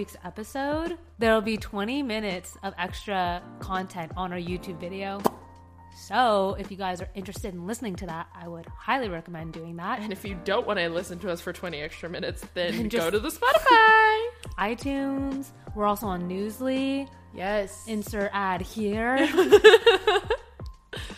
week's episode, there'll be 20 minutes of extra content on our YouTube video. So, if you guys are interested in listening to that, I would highly recommend doing that. And if you don't want to listen to us for 20 extra minutes, then Just- go to the Spotify. iTunes, we're also on Newsly. yes. Insert ad here.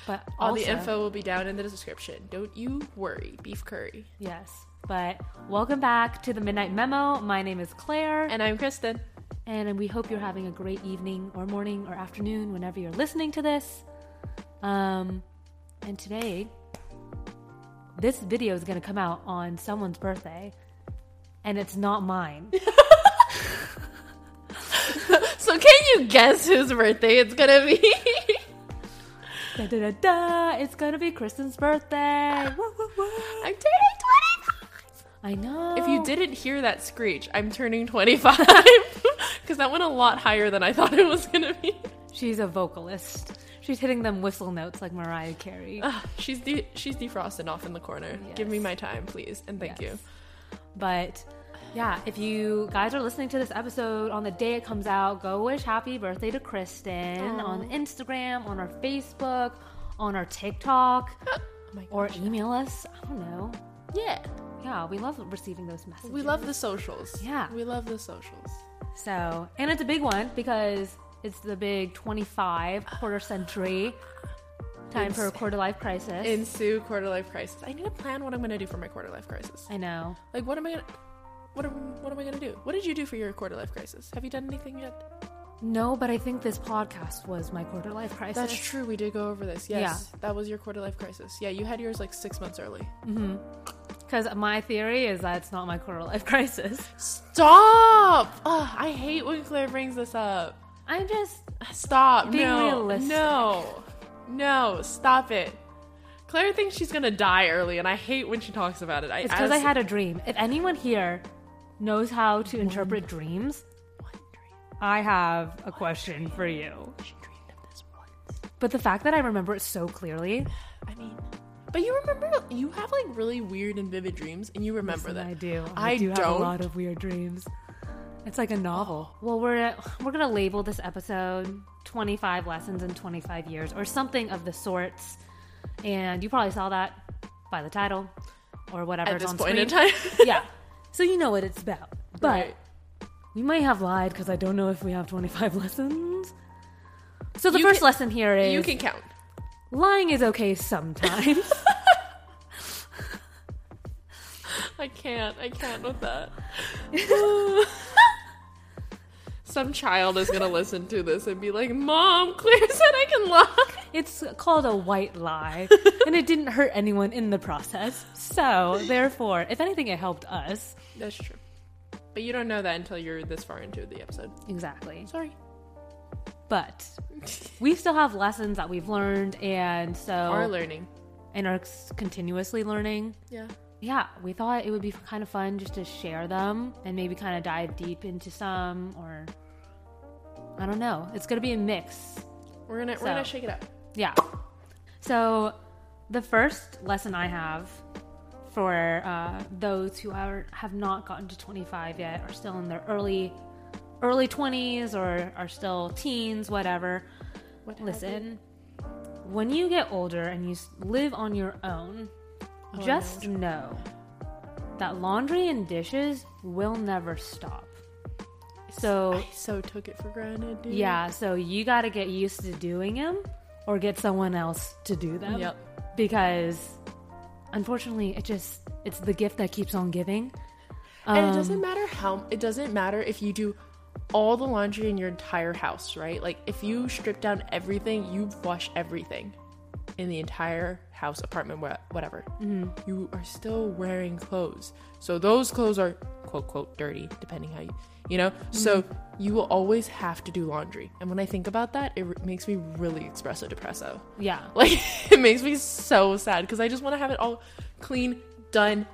but All the info will be down in the description. Don't you worry. Beef curry. Yes. But welcome back to the Midnight Memo. My name is Claire. And I'm Kristen. and we hope you're having a great evening or morning or afternoon whenever you're listening to this. Um, and today, this video is going to come out on someone's birthday, and it's not mine. So can you guess whose birthday it's gonna be? da, da, da, da. It's going to be Kristen's birthday. Woo, woo, woo. I'm 25. I know. If you didn't hear that screech, I'm turning 25 because that went a lot higher than I thought it was gonna be. she's a vocalist. She's hitting them whistle notes like Mariah Carey. Ah, she's de- she's defrosted off in the corner. Give me my time, please, and thank Yes. you. But yeah, if you guys are listening to this episode on the day it comes out, go wish happy birthday to Kristen on Instagram, on our Facebook, on our TikTok, Oh or email us. I don't know. yeah, Yeah, we love receiving those messages. we love the socials. Yeah. we love the socials. So, and it's a big one because it's the big 25 quarter century time for a quarter life crisis. Ensue quarter life crisis. I need to plan what I'm gonna do for my quarter life crisis. I know. Like, what am I gonna? What am, what am I gonna do? What did you do for your quarter life crisis? Have you done anything yet? No, but I think this podcast was my quarter life crisis. That's true. We did go over this. Yes, that was your quarter life crisis. Yeah, you had yours like six months early. Mm-hmm. Because my theory is that it's not my quarter life crisis. Stop! Ugh, I hate when Claire brings this up. I'm just Stop! Being no, realistic. no, no! Stop it. Claire thinks she's gonna die early, and I hate when she talks about it. I, It's because I had a dream. If anyone here knows how to interpret dreams. I have a question for you. She dreamed of this once. But the fact that I remember it so clearly, I mean, but you remember you have like really weird and vivid dreams, and you remember listen, that. I do. I do have don't. a lot of weird dreams. It's like a novel. Well, we're we're gonna label this episode "25 Lessons in 25 Years" or something of the sorts, and you probably saw that by the title or whatever At this on point in screen. time, yeah, so you know what it's about. But right? We might have lied because I don't know if we have 25 lessons. So the You first can- lesson here is You can count. Lying is okay sometimes. I can't. I can't with that. Some child is gonna listen to this and be like, "Mom, Claire said I can lie." it's called a white lie, and it didn't hurt anyone in the process. So, therefore, if anything, it helped us. That's true. But you don't know that until you're this far into the episode. Exactly. Sorry. But we still have lessons that we've learned, and so Are learning. and are continuously learning. Yeah. Yeah, we thought it would be kind of fun just to share them and maybe kind of dive deep into some, or I don't know. It's gonna be a mix. We're gonna So- we're gonna shake it up. Yeah. So, the first lesson I have for uh, those who are have not gotten to 25 yet, are still in their early early 20s, or are still teens, whatever. What Listen, when you get older and you live on your own, Oh, just know that laundry and dishes will never stop. So, I so took it for granted, dude. yeah, so you got to get used to doing them or get someone else to do them. Yep. Because unfortunately, it just it's the gift that keeps on giving. And it Um, doesn't matter how it doesn't matter if you do all the laundry in your entire house, right? Like if you strip down everything, you wash everything in the entire house, apartment, wha- whatever. Mm-hmm. You are still wearing clothes. So those clothes are quote quote dirty, depending how you you know. So mm-hmm. you will always have to do laundry. And when I think about that, it r- makes me really espresso depresso. Yeah. Like it makes me so sad because I just want to have it all clean, done,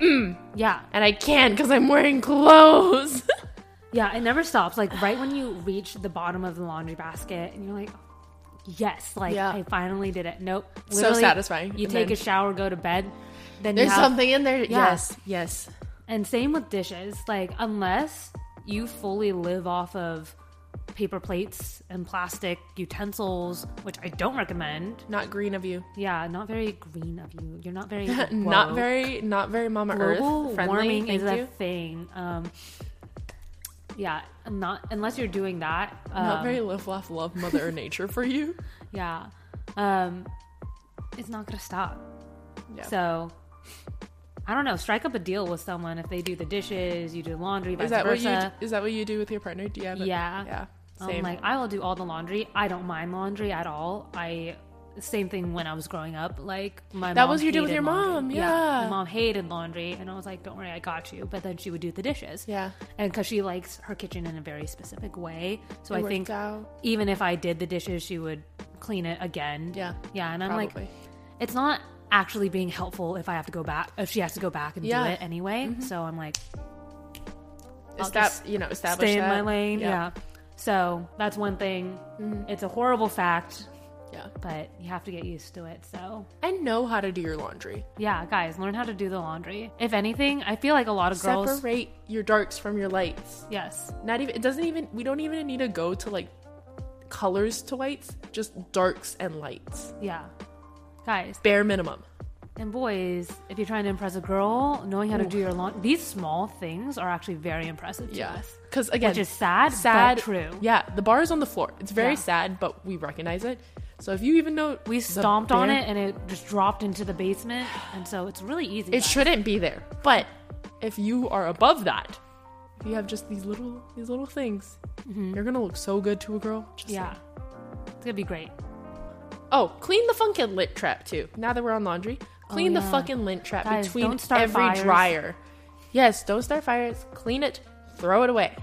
mm, Yeah. and I can't because I'm wearing clothes. Yeah, it never stops. Like right when you reach the bottom of the laundry basket and you're like, yes, like Yeah. I finally did it. Nope. So satisfying. You And take then- a shower, go to bed. Then you There's have, something in there. Yeah. Yes, yes. And same with dishes. Like unless you fully live off of paper plates and plastic utensils, which I don't recommend. Not green of you. Yeah, not very green of you. You're not very not very not very mama global earth friendly. warming Thank is you. a thing. Um, yeah, not unless you're doing that. Um, not very live laugh love mother nature for you. Yeah, um, it's not gonna stop. Yeah. So I don't know. Strike up a deal with someone if they do the dishes, you do laundry, vice is that what versa. you is that what you do with your partner? Do you have it? Yeah. Yeah. I'm Same. like, I will do all the laundry. I don't mind laundry at all. I same thing when I was growing up. Like my That mom was you did with your laundry. mom, yeah. my mom hated laundry, and I was like, "Don't worry, I got you." But then she would do the dishes. yeah. and because she likes her kitchen in a very specific way, so It I think out. even if I did the dishes, she would clean it again. Yeah. yeah, and I'm Probably. like, it's not actually being helpful if I have to go back if she has to go back and Yeah. Mm-hmm. do it anyway. So I'm like, I'll that just you know establish stay in my lane. Yeah. Yeah. So that's one thing. It's a horrible fact, Yeah. but you have to get used to it. So And know how to do your laundry. yeah, guys, learn how to do the laundry. If anything, I feel like a lot of girls. Separate your darks from your lights. Yes. Not even it doesn't even we don't even need to go to like colors to whites, just darks and lights. Yeah. Guys Bare minimum. and boys, if you're trying to impress a girl, knowing how to do your laundry, these small things are actually very impressive to Yeah. us. Cuz again, Which is sad, sad but true. Yeah, the bar is on the floor. It's very Yeah. sad, but we recognize it. So if you even know We the stomped on it and it just dropped into the basement, and so it's really easy. It guys. shouldn't be there. But if you are above that, if you have just these little these little things, you're gonna look so good to a girl. Just Mm-hmm. Yeah. saying. It's gonna be great. Oh, clean the fucking lint trap too. Now that we're on laundry, clean the Oh, yeah. fucking lint trap Guys, between start every fires. dryer. Yes, don't start fires. Clean it, throw it away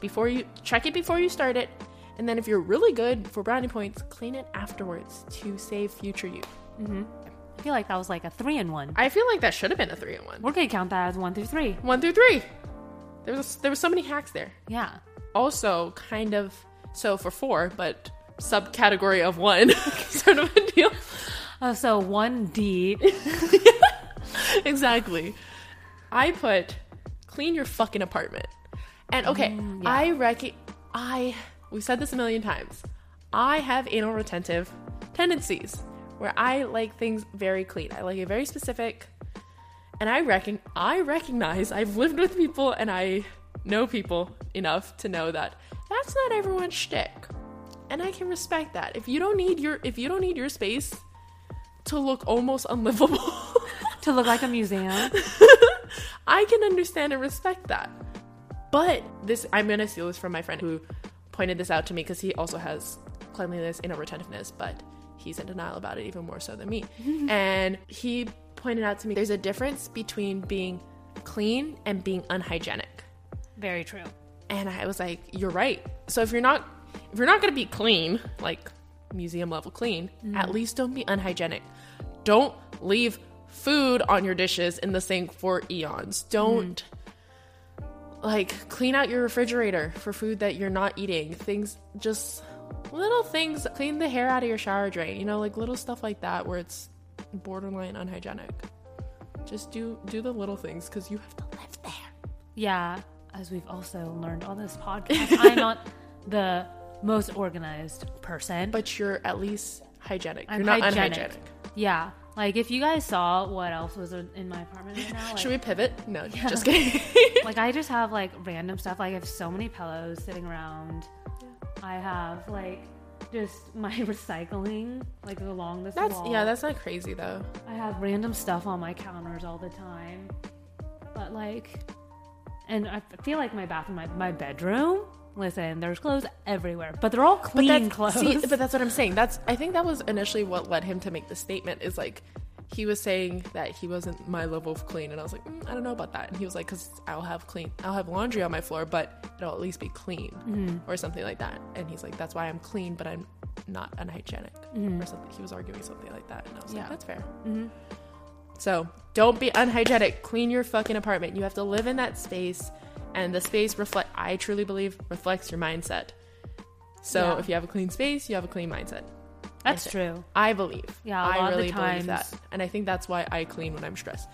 before you check it before you start it, and then if you're really good for brownie points, clean it afterwards to save future you. I feel like that was like a three in one. I feel like that should have been a three in one. We're gonna count that as one through three. One through three. There was there was so many hacks there. Yeah. also kind of so for four, but subcategory of one sort of a deal. Oh, so one D. exactly. I put clean your fucking apartment. And okay, Mm, yeah. I reckon I we said this a million times. I have anal retentive tendencies where I like things very clean. I like it very specific. And I reckon I recognize I've lived with people and I know people enough to know that that's not everyone's shtick. And I can respect that. If you don't need your if you don't need your space to look almost unlivable, to look like a museum. I can understand and respect that. But this, I'm gonna steal this from my friend who pointed this out to me because he also has cleanliness and retentiveness, but he's in denial about it even more so than me. and he pointed out to me there's a difference between being clean and being unhygienic. Very true. And I was like, you're right. So if you're not if you're not gonna be clean, like museum level clean, mm-hmm. at least don't be unhygienic. Don't leave food on your dishes in the sink for eons. Don't mm. Like clean out your refrigerator for food that you're not eating. Things just little things clean the hair out of your shower drain, you know, like little stuff like that where it's borderline unhygienic. Just do do the little things cuz you have to live there. Yeah, as we've also learned on this podcast, I'm not the most organized person. but you're at least hygienic. I'm you're not hygienic. unhygienic. Yeah, like if you guys saw what else was in my apartment right now, like, Should we pivot? No, just kidding. like I just have like random stuff. Like I have so many pillows sitting around. I have like just my recycling like along this that's wall. yeah, that's not crazy though. I have random stuff on my counters all the time. But like and I feel like my bathroom, my, my bedroom, listen, there's clothes everywhere. But they're all clean that's, clothes. see, but that's what I'm saying. That's I think that was initially what led him to make the statement. Is like he was saying that he wasn't my level of clean, and I was like, mm, I don't know about that. And he was like, because I'll have clean, I'll have laundry on my floor, but it'll at least be clean Mm-hmm. or something like that. And he's like, that's why I'm clean, but I'm not unhygienic or something. He was arguing something like that, and I was Mm-hmm. Yeah. like, that's fair. Mhm. So don't be unhygienic. Clean your fucking apartment. You have to live in that space, and the space reflect. I truly believe reflects your mindset. So Yeah. if you have a clean space, you have a clean mindset. That's I true. I believe. Yeah, a I lot of the really believe that, and I think that's why I clean when I'm stressed.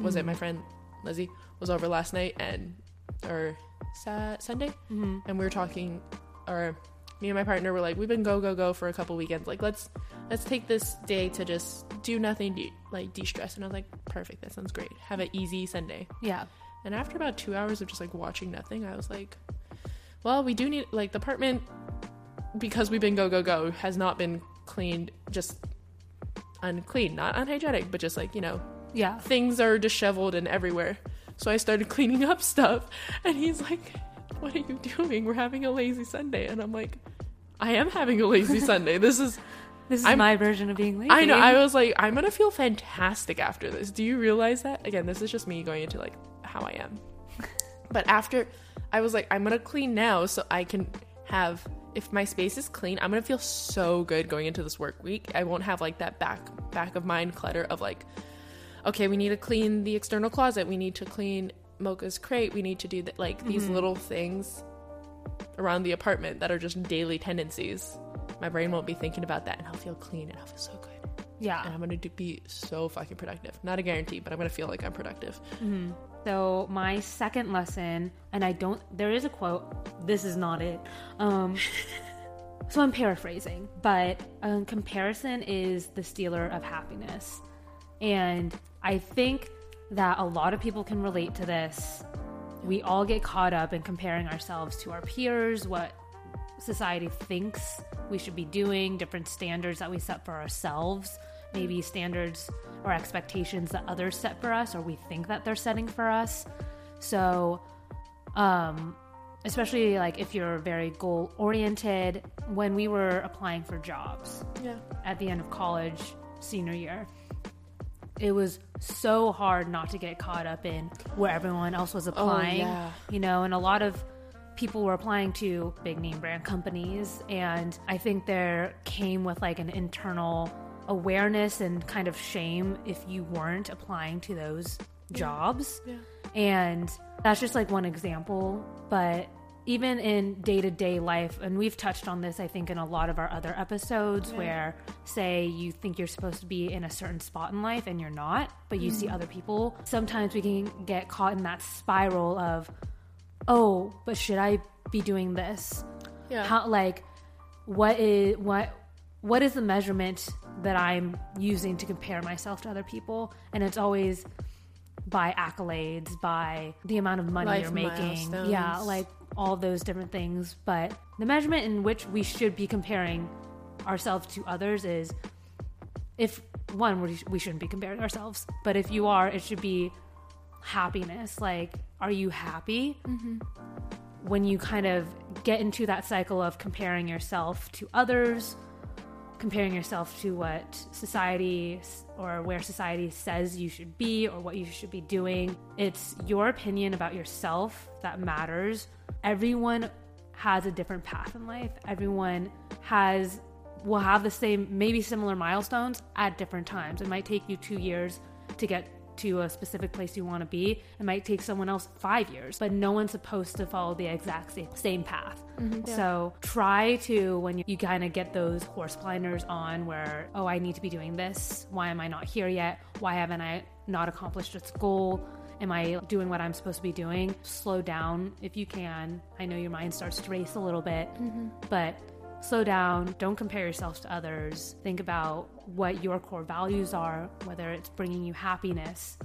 Was Mm. it my friend Lizzie was over last night and, or Sa- Sunday, mm-hmm. and we were talking, or me and my partner were like, we've been go go go for a couple weekends. Like let's let's take this day to just do nothing, de- like de stress. And I was like, perfect, that sounds great. Have an easy Sunday. Yeah. And after about two hours of just like watching nothing, I was like, well, we do need like the apartment because we've been go go go has not been cleaned, just unclean, not unhygienic, but just like you know, Yeah. things are disheveled and everywhere. So I started cleaning up stuff, and he's like, "What are you doing? We're having a lazy Sunday." And I'm like, "I am having a lazy Sunday. This is." This is I'm- my version of being lazy. I know. I was like, I'm gonna feel fantastic after this. Do you realize that? Again, this is just me going into like how I am. But after, I was like, I'm gonna clean now so I can have. If my space is clean, I'm gonna feel so good going into this work week. I won't have like that back back of mind clutter of like, okay, we need to clean the external closet. We need to clean Mocha's crate. We need to do that. Like these mm-hmm. little things around the apartment that are just daily tendencies. My brain won't be thinking about that, and I'll feel clean and I'll feel so good yeah. and I'm gonna do, be so fucking productive. Not a guarantee, but I'm gonna feel like I'm productive. Mm-hmm. So my second lesson, and I don't. There is a quote. This is not it. Um, so I'm paraphrasing, but um, comparison is the stealer of happiness, and I think that a lot of people can relate to this. We all get caught up in comparing ourselves to our peers, what society thinks we should be doing, different standards that we set for ourselves, maybe standards or expectations that others set for us or we think that they're setting for us. So, um, especially like if you're very goal oriented, when we were applying for jobs Yeah. at the end of college, senior year, it was so hard not to get caught up in where everyone else was applying. yeah. You know, and a lot of people were applying to big name brand companies. And I think there came with like an internal awareness and kind of shame if you weren't applying to those jobs. Yeah. And that's just like one example. But even in day to day life, and we've touched on this, I think, in a lot of our other episodes, where say you think you're supposed to be in a certain spot in life and you're not, but you see mm-hmm. other people, sometimes we can get caught in that spiral of, oh, but should I be doing this? Yeah. How, like, what is, what, what is the measurement that I'm using to compare myself to other people? And it's always by accolades, by the amount of money Life you're making. Yeah, like all those different things. But the measurement in which we should be comparing ourselves to others is if one, we, we shouldn't be comparing ourselves, but if you are, it should be happiness. Like, are you happy? Mm-hmm. When you kind of get into that cycle of comparing yourself to others, comparing yourself to what society or where society says you should be or what you should be doing. It's your opinion about yourself that matters. Everyone has a different path in life. Everyone has will have the same maybe similar milestones at different times. It might take you 2 years to get to a specific place you want to be. It might take someone else 5 years, but no one's supposed to follow the exact same, same path. Mm-hmm, so try to, when you, you kind of get those horse blinders on where, oh, I need to be doing this. Why am I not here yet? Why haven't I not accomplished its goal? Am I doing what I'm supposed to be doing? Slow down if you can. I know your mind starts to race a little bit, mm-hmm. but slow down. Don't compare yourself to others. Think about what your core values are, whether it's bringing you happiness.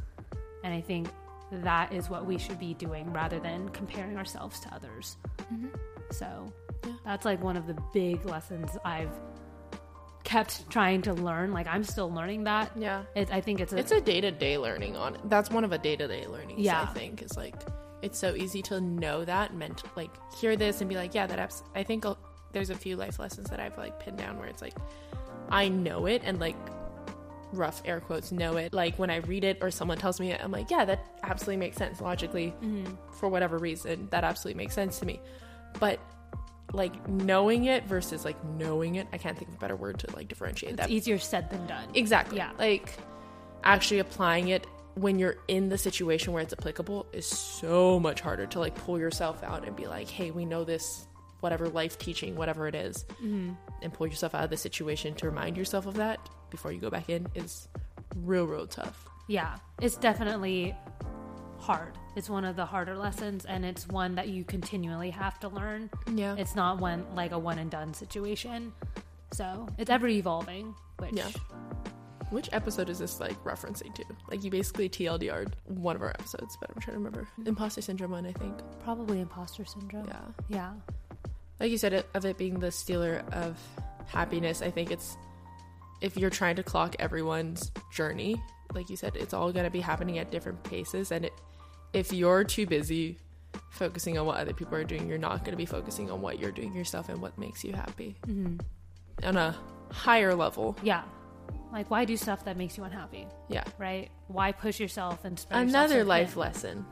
And I think that is what we should be doing rather than comparing ourselves to others. Mm-hmm. So Yeah. that's like one of the big lessons I've kept trying to learn. Like I'm still learning that. Yeah. It, I think it's a, It's a day to day learning on. That's one of a day to day learning. Yeah. I think is like it's so easy to know that meant like hear this and be like, yeah, that abs- I think I'll, there's a few life lessons that I've like pinned down where it's like I know it and like rough air quotes know it. Like when I read it or someone tells me it, I'm like, yeah, that absolutely makes sense logically mm-hmm. for whatever reason. That absolutely makes sense to me. But like knowing it versus like knowing it, I can't think of a better word to like differentiate it's that. easier said than done. Exactly. Yeah. Like actually applying it when you're in the situation where it's applicable is so much harder to like pull yourself out and be like, hey, we know this, whatever life teaching, whatever it is, Mm-hmm. and pull yourself out of the situation to remind yourself of that before you go back in is real, real tough. Yeah, it's definitely hard. It's one of the harder lessons, and it's one that you continually have to learn. Yeah. It's not one like a one and done situation. So it's ever evolving. Which Yeah. Which episode is this like referencing to? Like you basically TLDR'd one of our episodes, but I'm trying to remember. Imposter syndrome one, I think. probably imposter syndrome. Yeah. Yeah. Like you said, of it being the stealer of happiness, I think it's if you're trying to clock everyone's journey, like you said, it's all going to be happening at different paces. And it, if you're too busy focusing on what other people are doing, you're not going to be focusing on what you're doing yourself and what makes you happy hmm on a higher level. Yeah. Like why do stuff that makes you unhappy, Yeah. right? Why push yourself and yourself Another so life lesson.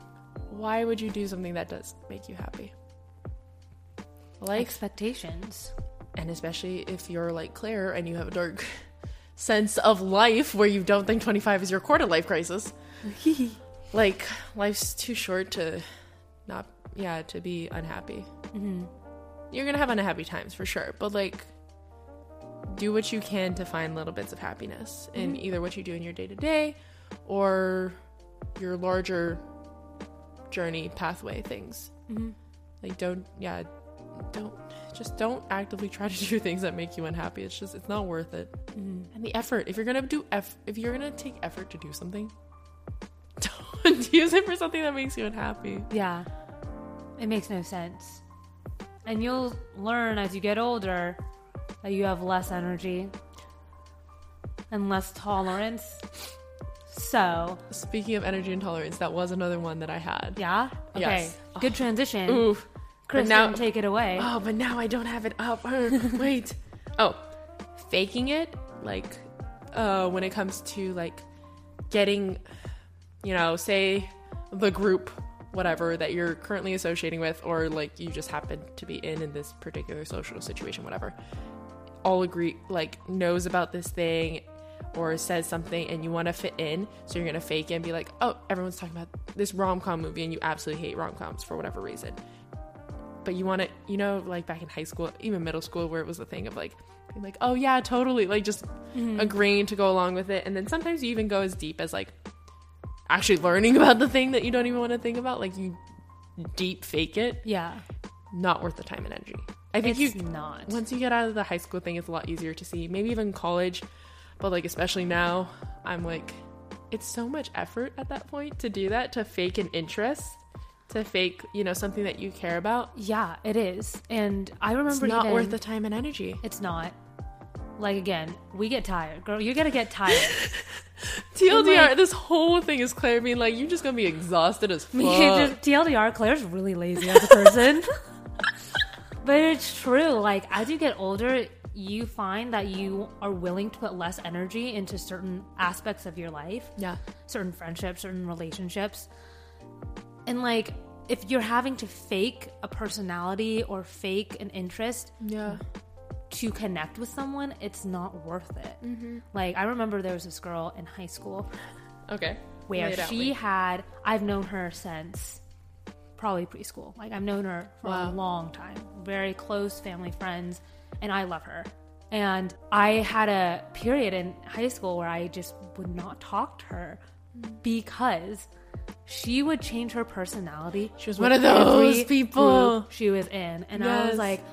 Why would you do something that does make you happy? Life, expectations. and especially if you're like Claire and you have a dark sense of life where you don't think 25 is your quarter life crisis. like, life's too short to not, yeah, to be unhappy. hmm You're gonna have unhappy times for sure, but like, do what you can to find little bits of happiness in Mhm. either what you do in your day to day or your larger journey pathway things. hmm Like, don't, yeah, don't, just don't actively try to do things that make you unhappy. It's just, it's not worth it. hmm And the effort, if you're gonna do, eff- if you're gonna take effort to do something, don't use it for something that makes you unhappy. Yeah. It makes no sense. And you'll learn as you get older that you have less energy and less tolerance. So, Speaking of energy intolerance, that was another one that I had. yeah. Okay. Yes. Good transition. Ooh. Kristen, now- take it away. Oh, but now I don't have it up. Uh, Wait. Oh, faking it, like, uh, when it comes to like getting, you know, say the group, whatever that you're currently associating with, or like you just happen to be in in this particular social situation, whatever. All agree, like knows about this thing, or says something, and you want to fit in, so you're gonna fake it and be like, oh, everyone's talking about this rom com movie, and you absolutely hate rom coms for whatever reason but you want to you know like back in high school even middle school where it was a thing of like being like oh yeah totally like just Mhm. agreeing to go along with it and then sometimes you even go as deep as like actually learning about the thing that you don't even want to think about like you deep fake it Yeah. not worth the time and energy i think it's you not. once you get out of the high school thing it's a lot easier to see maybe even college but like especially now i'm like it's so much effort at that point to do that to fake an interest to fake you know something that you care about Yeah, it is. And I it's remember not even- worth the time and energy It's not. Like again, we get tired. Girl, you're gonna get tired. tldr like- this whole thing is claire being like you're just gonna be exhausted as fuck just TLDR, Claire's really lazy as a person. but it's true. Like as you get older, you find that you are willing to put less energy into certain aspects of your life, yeah certain friendships, certain relationships. And like if you're having to fake a personality or fake an interest yeah to connect with someone, it's not worth it. mm-hmm. Like I remember there was this girl in high school okay where Lay it out, she had I've known her since probably preschool. Like I've known her for Wow. a long time. Very close family friends and I love her. And I had a period in high school where I just would not talk to her because she would change her personality. She was one of those people. she was in. And I was like,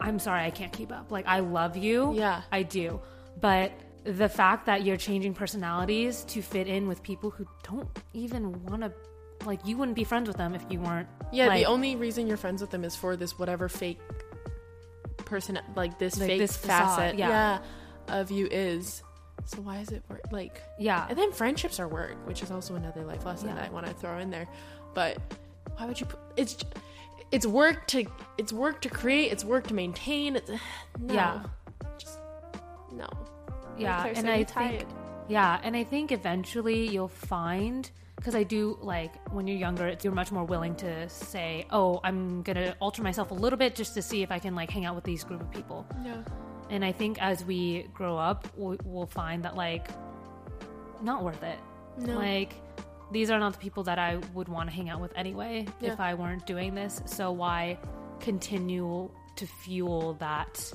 I'm sorry, I can't keep up. Like I love you. Yeah. I do. But the fact that you're changing personalities to fit in with people who don't even want to, like, you wouldn't be friends with them if you weren't. yeah like, the only reason you're friends with them is for this whatever fake person like this Like fake this facade, facet yeah. of you is so why is it work like Yeah. And then friendships are work, which is also another life lesson Yeah. that I want to throw in there. But why would you? Put, it's it's work to it's work to create. It's work to maintain. It's, no, Yeah. just no. Yeah. Claire And said, I you think, tired. yeah. And I think eventually you'll find, because I do like when you're younger, it's, you're much more willing to say, oh, I'm going to alter myself a little bit just to see if I can, like, hang out with these group of people. Yeah, And I think as we grow up, we- we'll find that, like, not worth it. no, Like, these are not the people that I would want to hang out with anyway Yeah. if I weren't doing this. So why continue to fuel that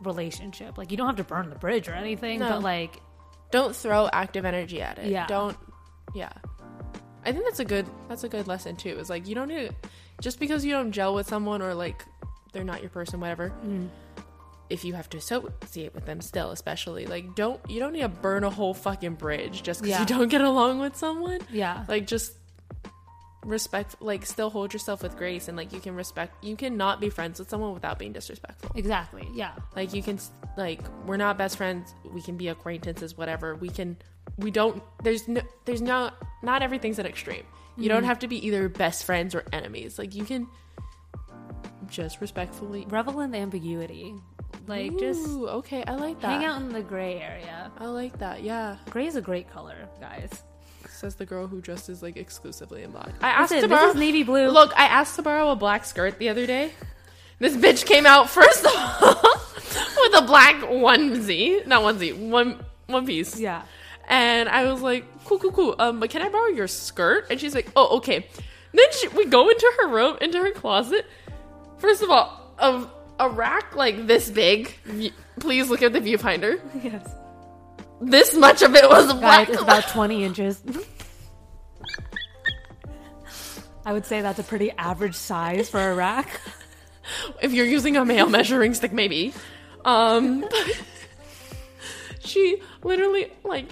relationship? Like, you don't have to burn the bridge or anything, No. but like, don't throw active energy at it. Yeah. don't. Yeah, I think that's a good that's a good lesson too. It's like you don't need to, just because you don't gel with someone or like they're not your person, whatever. Mm. If you have to associate with them still, especially like don't you don't need to burn a whole fucking bridge just because Yeah. you don't get along with someone. Yeah. Like just respect, like still hold yourself with grace, and like you can respect. You can not be friends with someone without being disrespectful. Exactly. Yeah. Like you can like we're not best friends. We can be acquaintances, whatever. We can. We don't. There's no. There's no. Not everything's an extreme. You don't mm. have to be either best friends or enemies. Like you can just respectfully. Revel in the ambiguity. Like just okay. I like that. hang out in the gray area. I like that. Yeah. Gray is a great color, guys. Says the girl who dresses like exclusively in black. I asked Listen, to borrow. navy blue. Look, I asked to borrow a black skirt the other day. This bitch came out first of all with a black onesie, not onesie, one one piece. Yeah. And I was like, cool, cool, cool. Um, but can I borrow your skirt? And she's like, oh, okay. Then she, we go into her room, into her closet. First of all, a, a rack like this big. Please look at the viewfinder. Yes. This much of it was black. It's about 20 inches. I would say that's a pretty average size for a rack. if you're using a male measuring stick, maybe. Um, she literally like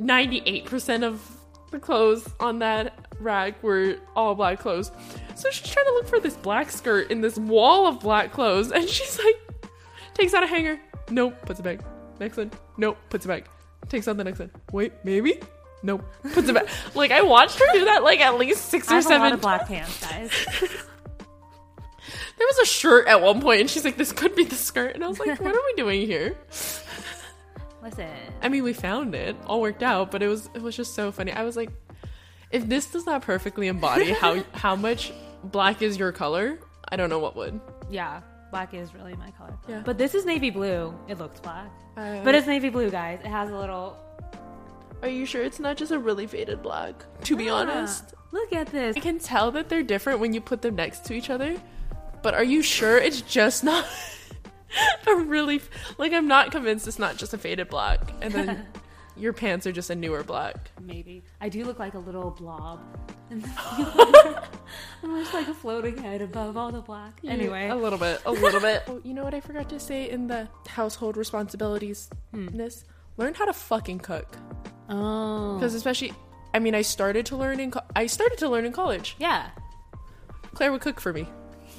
98% of the clothes on that rack were all black clothes. So she's trying to look for this black skirt in this wall of black clothes, and she's like, takes out a hanger. Nope, puts it back. Next one. Nope, puts it back. Takes out the next one. Wait, maybe. Nope, puts it back. like I watched her do that like at least six I or have a seven lot of black pants, guys. There was a shirt at one point, and she's like, "This could be the skirt," and I was like, "What are we doing here?" Listen, I mean, we found it, all worked out, but it was it was just so funny. I was like, if this does not perfectly embody how how much black is your color, I don't know what would. yeah, black is really my color. Yeah. But this is navy blue. It looks black. Uh, But it's navy blue, guys. It has a little. are you sure it's not just a really faded black? To be Ah, honest, Look at this. I can tell that they're different when you put them next to each other. But are you sure it's just not a really like I'm not convinced it's not just a faded black, and then your pants are just a newer black. Maybe. I do look like a little blob. I'm just like a floating head above all the black. Anyway. a little bit, a little bit. Oh, you know what I forgot to say in the household responsibilities? Hmm. This learn how to fucking cook Oh. because especially, I mean, I started to learn in co- I started to learn in college. Yeah. Claire would cook for me.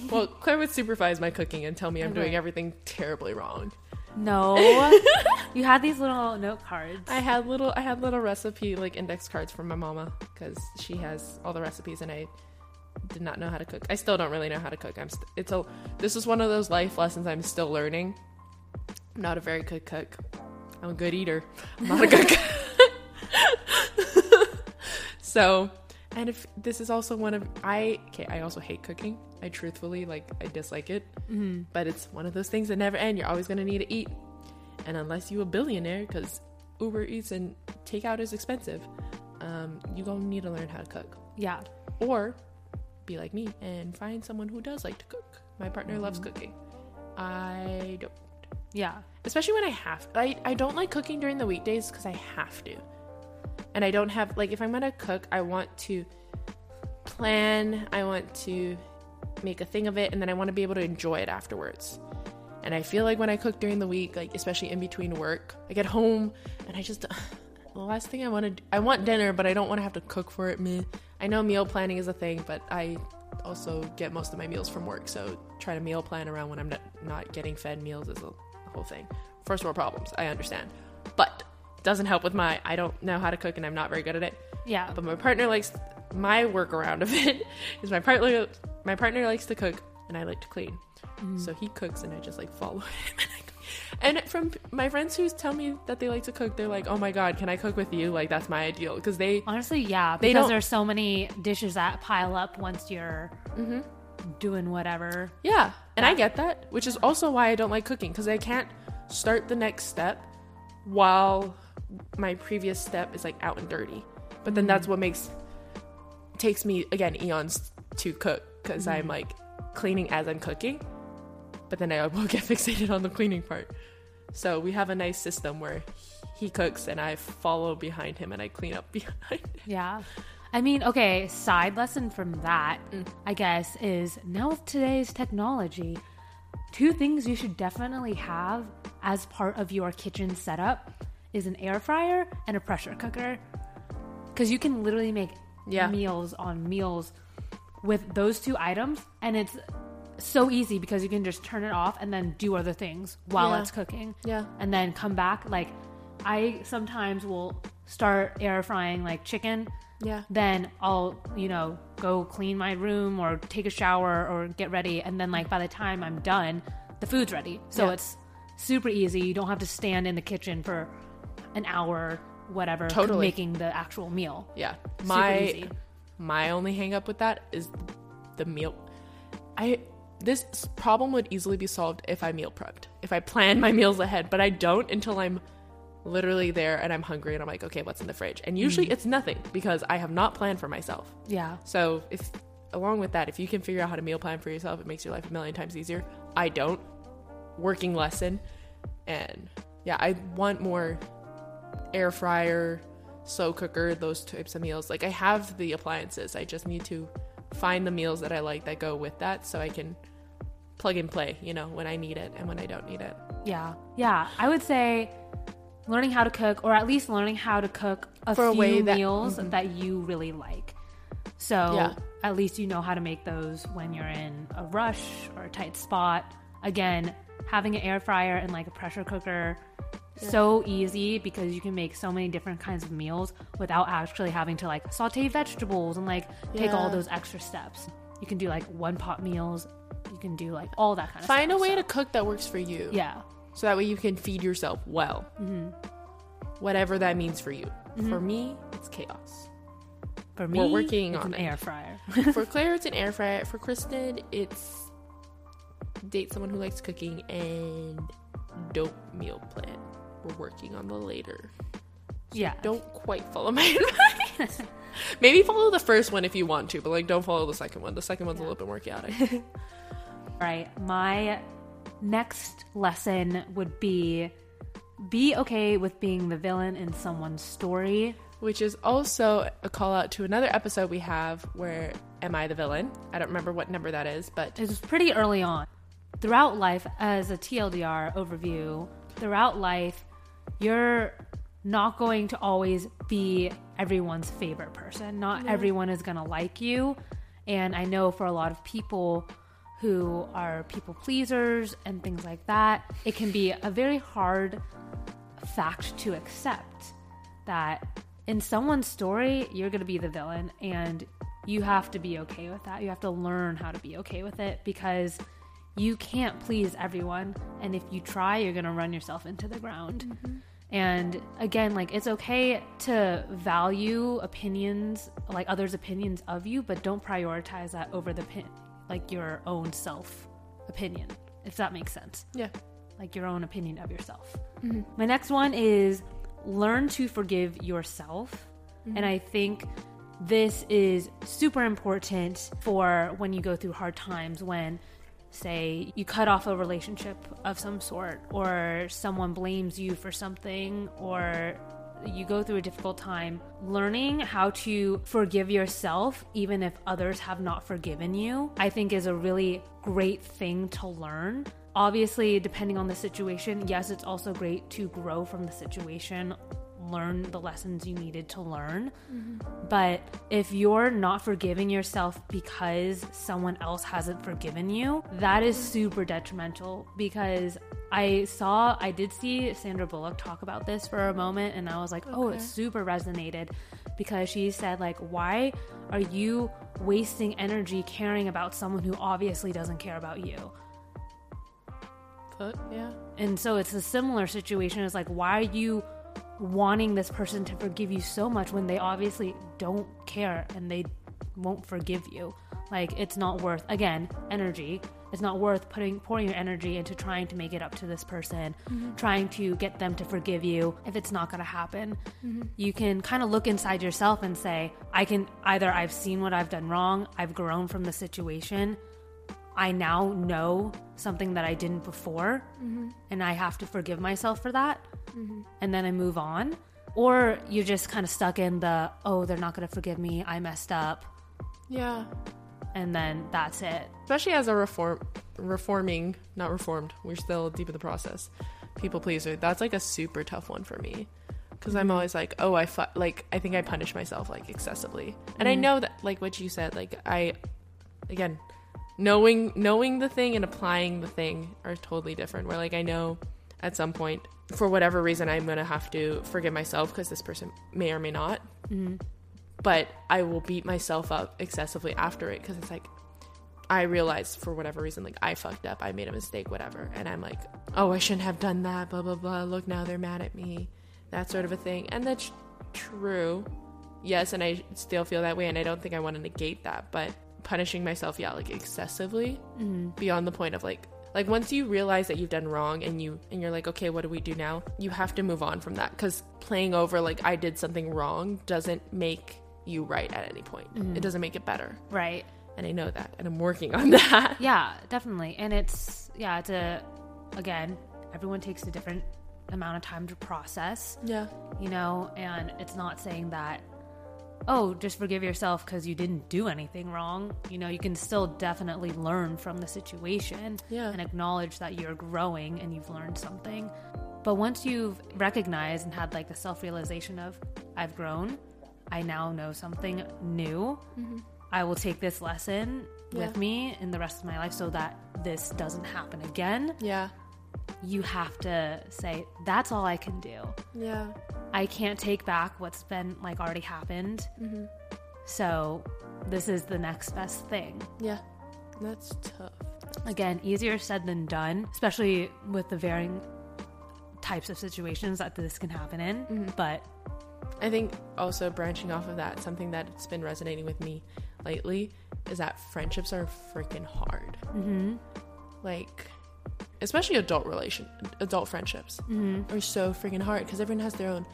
Well, Claire would supervise my cooking and tell me I'm doing everything terribly wrong. No. you had these little note cards. I had little, I had little recipe like index cards from my mama because she has all the recipes and I did not know how to cook. I still don't really know how to cook. I'm st- it's a this is one of those life lessons I'm still learning. I'm not a very good cook. I'm a good eater. I'm not a good cook. so, and if this is also one of I okay, I also hate cooking. I truthfully like I dislike it. Mhm. But it's one of those things that never end. You're always gonna need to eat, and unless you're a billionaire, because Uber Eats and takeout is expensive, um, you gonna need to learn how to cook, Yeah. or be like me and find someone who does like to cook. My partner loves cooking. I don't, Yeah. especially when I have. I I don't like cooking during the weekdays because I have to, and I don't have like if I'm gonna cook, I want to plan. I want to make a thing of it, and then I want to be able to enjoy it afterwards. And I feel like when I cook during the week, like especially in between work, I get home and I just the last thing I want to do, I want dinner, but I don't want to have to cook for it. Me, I know meal planning is a thing, but I also get most of my meals from work, so try to meal plan around when I'm not, not getting fed meals is a whole thing. First world problems, I understand, but doesn't help with my I don't know how to cook and I'm not very good at it. Yeah. But my partner likes my workaround of it is my partner my partner likes to cook and I like to clean. So he cooks and I just like follow him. And from my friends who tell me that they like to cook, they're like, "Oh my god, can I cook with you?" Like that's my ideal because they Honestly, yeah. They Because there's so many dishes that pile up once you're Mhm. doing whatever. Yeah, and I get that, which is also why I don't like cooking because I can't start the next step while my previous step is like out and dirty. But then that's what makes takes me again eons to cook because I'm like cleaning as I'm cooking, but then I will get fixated on the cleaning part. So we have a nice system where he cooks and I follow behind him and I clean up behind. Yeah. I mean, okay, side lesson from that, Mm. I guess, is now with today's technology, two things you should definitely have as part of your kitchen setup is an air fryer and a pressure cooker. Because you can literally make Yeah. meals on meals with those two items, and it's so easy because you can just turn it off and then do other things while Yeah. it's cooking Yeah. and then come back. Like, I sometimes will start air frying like chicken. Yeah. Then I'll, you know, go clean my room or take a shower or get ready. And then, like, by the time I'm done, the food's ready. So Yeah. it's super easy. You don't have to stand in the kitchen for an hour, whatever, Totally. making the actual meal. Yeah. Super My easy. my only hang up with that is the meal. I this problem would easily be solved if I meal prepped. If I plan my meals ahead, but I don't until I'm literally there and I'm hungry and I'm like, okay, what's in the fridge? And usually Mm. it's nothing because I have not planned for myself. Yeah. So if along with that, if you can figure out how to meal plan for yourself, it makes your life a million times easier. I don't. Working lesson. And yeah, I want more air fryer, slow cooker, those types of meals. Like I have the appliances. I just need to find the meals that I like that go with that so I can plug and play, you know, when I need it and when I don't need it. Yeah. Yeah. I would say learning how to cook, or at least learning how to cook a For a few way that- meals mm-hmm. that you really like. So Yeah. at least you know how to make those when you're in a rush or a tight spot. Again, having an air fryer and like a pressure cooker so easy because you can make so many different kinds of meals without actually having to like saute vegetables and like take all those extra steps. You can do like one pot meals. You can do like all that kind of stuff. Find a way so- to cook that works for you. yeah. so that way you can feed yourself well. Mm-hmm. Whatever that means for you. Mm-hmm. For me, it's chaos. For me, We're working it's on an it. air fryer. for Claire, it's an air fryer. For Kristen, it's date someone who likes cooking and don't meal plan. We're working on the later. yeah. Don't quite follow my advice. Maybe follow the first one if you want to, but like don't follow the second one. The second one's a little bit more chaotic. Right. My next lesson would be be okay with being the villain in someone's story. Which is also a call out to another episode we have where Am I the Villain? I don't remember what number that is, but It was pretty early on. Throughout life, as a TLDR overview, throughout life, you're not going to always be everyone's favorite person. Not everyone is going to like you. And I know for a lot of people who are people pleasers and things like that, it can be a very hard fact to accept that in someone's story, you're going to be the villain and you have to be okay with that. You have to learn how to be okay with it because you can't please everyone. And if you try, you're going to run yourself into the ground. Mm-hmm. And again, like it's okay to value opinions, like others' opinions of you, but don't prioritize that over the pin, like your own self opinion, if that makes sense yeah. like your own opinion of yourself. Mm-hmm. My next one is learn to forgive yourself. Mm-hmm. And I think this is super important for when you go through hard times when say you cut off a relationship of some sort or someone blames you for something or you go through a difficult time learning how to forgive yourself even if others have not forgiven you i think is a really great thing to learn. Obviously depending on the situation yes it's also great to grow from the situation learn the lessons you needed to learn mm-hmm. but if you're not forgiving yourself because someone else hasn't forgiven you, that is super detrimental because I saw, I did see Sandra Bullock talk about this for a moment and I was like, oh, it super resonated because she said, like, why are you wasting energy caring about someone who obviously doesn't care about you? But, yeah. And so it's a similar situation. It's like, why are you wanting this person to forgive you so much when they obviously don't care and they won't forgive you? Like, it's not worth, again, energy. It's not worth putting pouring your energy into trying to make it up to this person, mm-hmm. trying to get them to forgive you if it's not going to happen. Mm-hmm. You can kind of look inside yourself and say, I can either I've seen what I've done wrong, I've grown from the situation, I now know something that I didn't before, mm-hmm. and I have to forgive myself for that, Mm-hmm. and then I move on. or you're just kind of stuck in the oh they're not going to forgive me i messed up Yeah. and then that's it Especially as a reform reforming, not reformed. We're still deep in the process. People pleaser. That's like a super tough one for me. Because I'm mm-hmm. always like, oh, I fu- like I think I punish myself like excessively, and I mm-hmm. know that like what you said, like I, again, knowing knowing the thing and applying the thing are totally different. Where like I know at some point, for whatever reason, I'm gonna have to forgive myself because this person may or may not, mm-hmm. but I will beat myself up excessively after it because it's like I realized for whatever reason, like I fucked up, I made a mistake, whatever, and I'm like, oh, I shouldn't have done that, blah blah blah. Look, now they're mad at me, that sort of a thing, and that's true, yes, and I still feel that way, and I don't think I want to negate that, but punishing myself, yeah, like excessively mm-hmm. beyond the point of like. Like once you realize that you've done wrong and you and you're like okay what do we do now? You have to move on from that cuz playing over like I did something wrong doesn't make you right at any point. Mm-hmm. It doesn't make it better. Right. And I know that, and I'm working on that. yeah definitely. And it's yeah it's a again everyone takes a different amount of time to process. Yeah, you know and it's not saying that oh just forgive yourself because you didn't do anything wrong. You know you can still definitely learn from the situation Yeah. and acknowledge that you're growing and you've learned something. But once you've recognized and had like the self-realization of i've grown. I now know something new. Mm-hmm. I will take this lesson with me in the rest of my life so that this doesn't happen again. Yeah, you have to say that's all i can do yeah, I can't take back what's been like already happened. So this is the next best thing. yeah. That's tough. Again, easier said than done, especially with the varying types of situations that this can happen in. But I think also branching off of that, something that's been resonating with me lately is that friendships are freaking hard. Mm-hmm. Like, especially adult relation, adult friendships mm-hmm. are so freaking hard because everyone has their own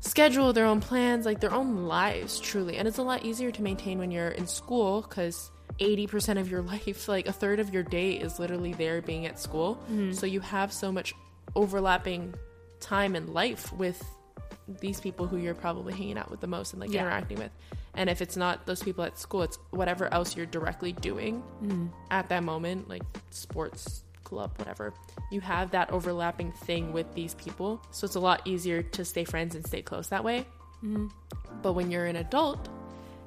schedule, their own plans, like their own lives, truly. And it's a lot easier to maintain when you're in school because 80% of your life, like a third of your day, is literally there being at school. Mm-hmm. So you have so much overlapping time and life with these people who you're probably hanging out with the most and like Yeah. interacting with. And if it's not those people at school, it's whatever else you're directly doing mm-hmm. at that moment, like sports club, whatever. You have that overlapping thing with these people. So it's a lot easier to stay friends and stay close that way. Mm-hmm. But when you're an adult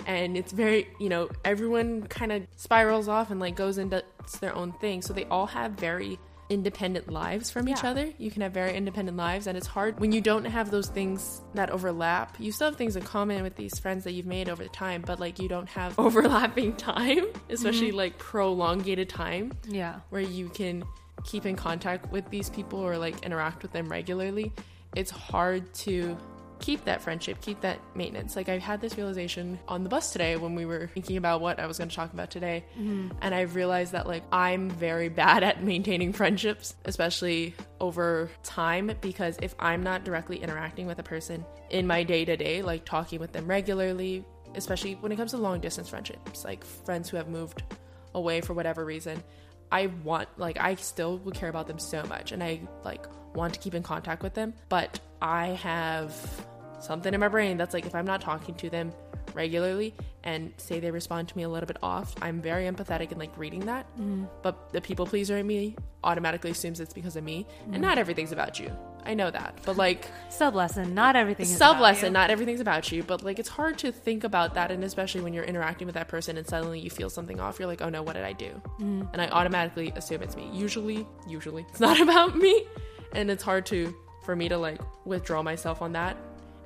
and it's very, you know, everyone kind of spirals off and like goes into their own thing. So they all have very independent lives from each other. You can have very independent lives and it's hard when you don't have those things that overlap. You still have things in common with these friends that you've made over the time, but like you don't have overlapping time, especially mm-hmm. like prolongated time yeah, where you can keep in contact with these people or like interact with them regularly, it's hard to keep that friendship, keep that maintenance. Like I had this realization on the bus today when we were thinking about what I was going to talk about today, mm-hmm. and I realized that like I'm very bad at maintaining friendships, especially over time because if I'm not directly interacting with a person in my day-to-day, like talking with them regularly, especially when it comes to long distance friendships, like friends who have moved away for whatever reason, I want like I still would care about them so much and I like want to keep in contact with them, but I have something in my brain that's like if I'm not talking to them regularly and say they respond to me a little bit off, I'm very empathetic and like reading that. Mm-hmm. But the people pleaser in me automatically assumes it's because of me, and mm-hmm. not everything's about you. I know that, but like sub lesson. Not everything. Is Sub lesson, not everything's about you, but like it's hard to think about that, and especially when you're interacting with that person and suddenly you feel something off, you're like, oh no, what did I do? Mm-hmm. And I automatically assume it's me. Usually, usually it's not about me, and it's hard to for me to like withdraw myself on that,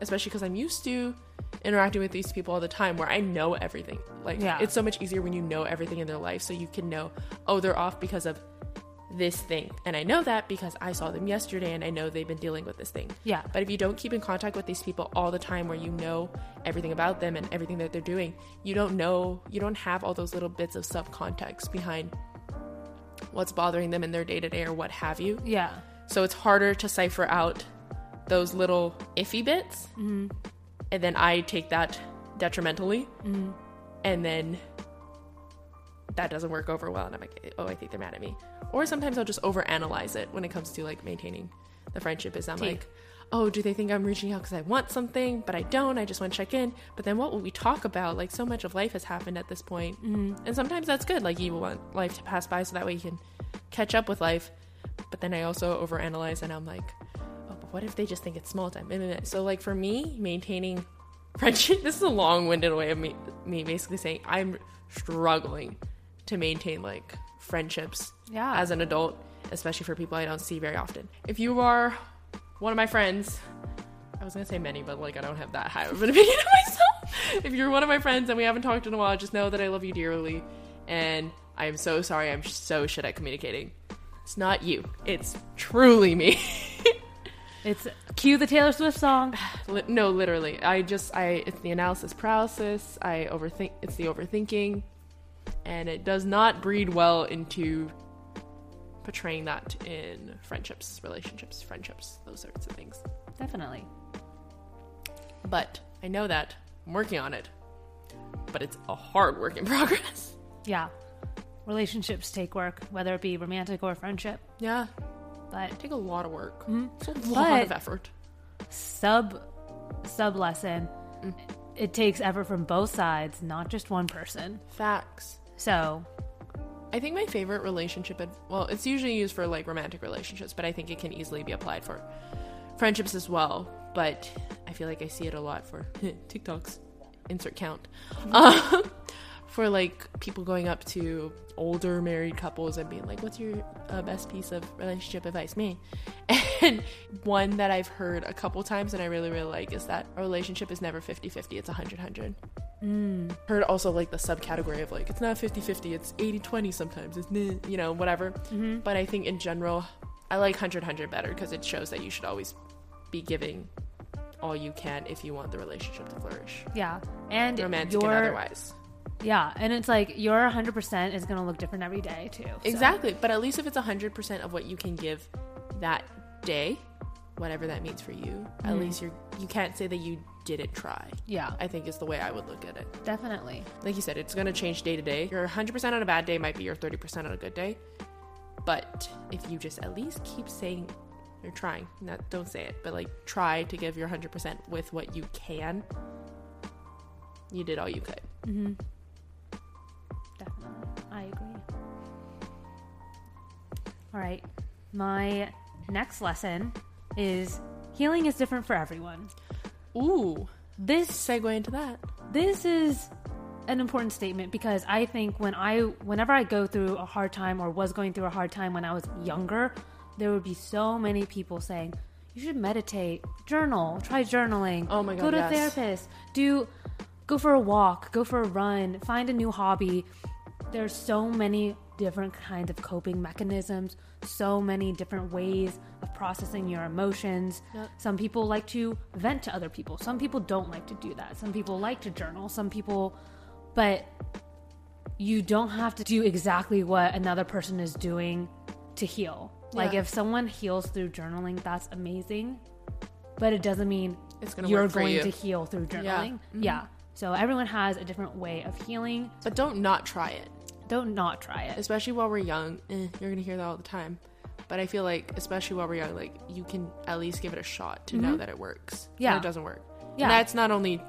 especially because I'm used to interacting with these people all the time where I know everything. Like Yeah. it's so much easier when you know everything in their life, so you can know, oh, they're off because of this thing. And I know that because I saw them yesterday and I know they've been dealing with this thing. Yeah. But if you don't keep in contact with these people all the time where you know everything about them and everything that they're doing, you don't know, you don't have all those little bits of sub context behind what's bothering them in their day to day or what have you. Yeah. So it's harder to cipher out those little iffy bits. And then I take that detrimentally. And then that doesn't work over well. And I'm like, oh, I think they're mad at me. Or sometimes I'll just overanalyze it when it comes to like maintaining the friendship. Is I'm Tea. like, oh, do they think I'm reaching out because I want something, but I don't? I just want to check in. But then what will we talk about? Like, so much of life has happened at this point. Mm-hmm. And sometimes that's good. Like, you want life to pass by so that way you can catch up with life. But then I also overanalyze and I'm like, what if they just think it's small time? So, like, for me, maintaining friendship, this is a long winded way of me, me basically saying I'm struggling to maintain like friendships yeah. as an adult, especially for people I don't see very often. If you are one of my friends, I was gonna say many, but like I don't have that high of an opinion of myself. If you're one of my friends and we haven't talked in a while, just know that I love you dearly, and I am so sorry. I'm so shit at communicating. It's not you. It's truly me. it's cue the Taylor Swift song. no, literally. I just I it's the analysis paralysis. I overthink. It's the overthinking, and it does not breed well into portraying that in friendships, relationships, friendships, those sorts of things. Definitely. But I know that I'm working on it. But it's a hard work in progress. Yeah. Relationships take work, whether it be romantic or friendship. Yeah. But take a lot of work. Mm-hmm. It's a lot of effort. Sub sub lesson. Mm. It takes effort from both sides, not just one person. Facts. So I think my favorite relationship, ad- well, it's usually used for like romantic relationships, but I think it can easily be applied for friendships as well. But I feel like I see it a lot for TikToks, insert count, um, for like people going up to older married couples and being like, "What's your uh, best piece of relationship advice?" Me, and one that I've heard a couple times and I really really like is that a relationship is never 50-50, it's 100-100. Mm. Heard also like the subcategory of like it's not 50-50, it's 80-20 sometimes. It's you know, whatever. Mm-hmm. But I think in general I like 100-100 better because it shows that you should always be giving all you can if you want the relationship to flourish. Yeah. And romantic and otherwise. Yeah, and it's like your 100% is going to look different every day too. So. Exactly, but at least if it's 100% of what you can give that day, whatever that means for you, mm. at mm-hmm. least you're you can't say that you didn't try. Yeah. I think is the way I would look at it. Definitely. Like you said, it's going to change day to day. Your 100% on a bad day might be your 30% on a good day. But if you just at least keep saying you're trying, not don't say it, but like try to give your 100% with what you can, you did all you could. Mm-hmm. All right. My next lesson is healing is different for everyone. Ooh. This segue into that. This is an important statement because I think when I whenever I go through a hard time or was going through a hard time when I was younger, there would be so many people saying, "You should meditate, journal, try journaling, oh my god, go to yes. a therapist, do go for a walk, go for a run, find a new hobby." There's so many different kinds of coping mechanisms, so many different ways of processing your emotions. Yep. Some people like to vent to other people. Some people don't like to do that. Some people like to journal. Some people, but you don't have to do exactly what another person is doing to heal. Yeah. Like if someone heals through journaling, that's amazing, but it doesn't mean it's gonna you're going you. to heal through journaling. Yeah. Mm-hmm. yeah. So everyone has a different way of healing. But don't not try it. Don't not try it. Especially while we're young. Eh, you're going to hear that all the time. But I feel like, especially while we're young, like you can at least give it a shot to mm-hmm. know that it works. Yeah. it doesn't work. Yeah. And that's not only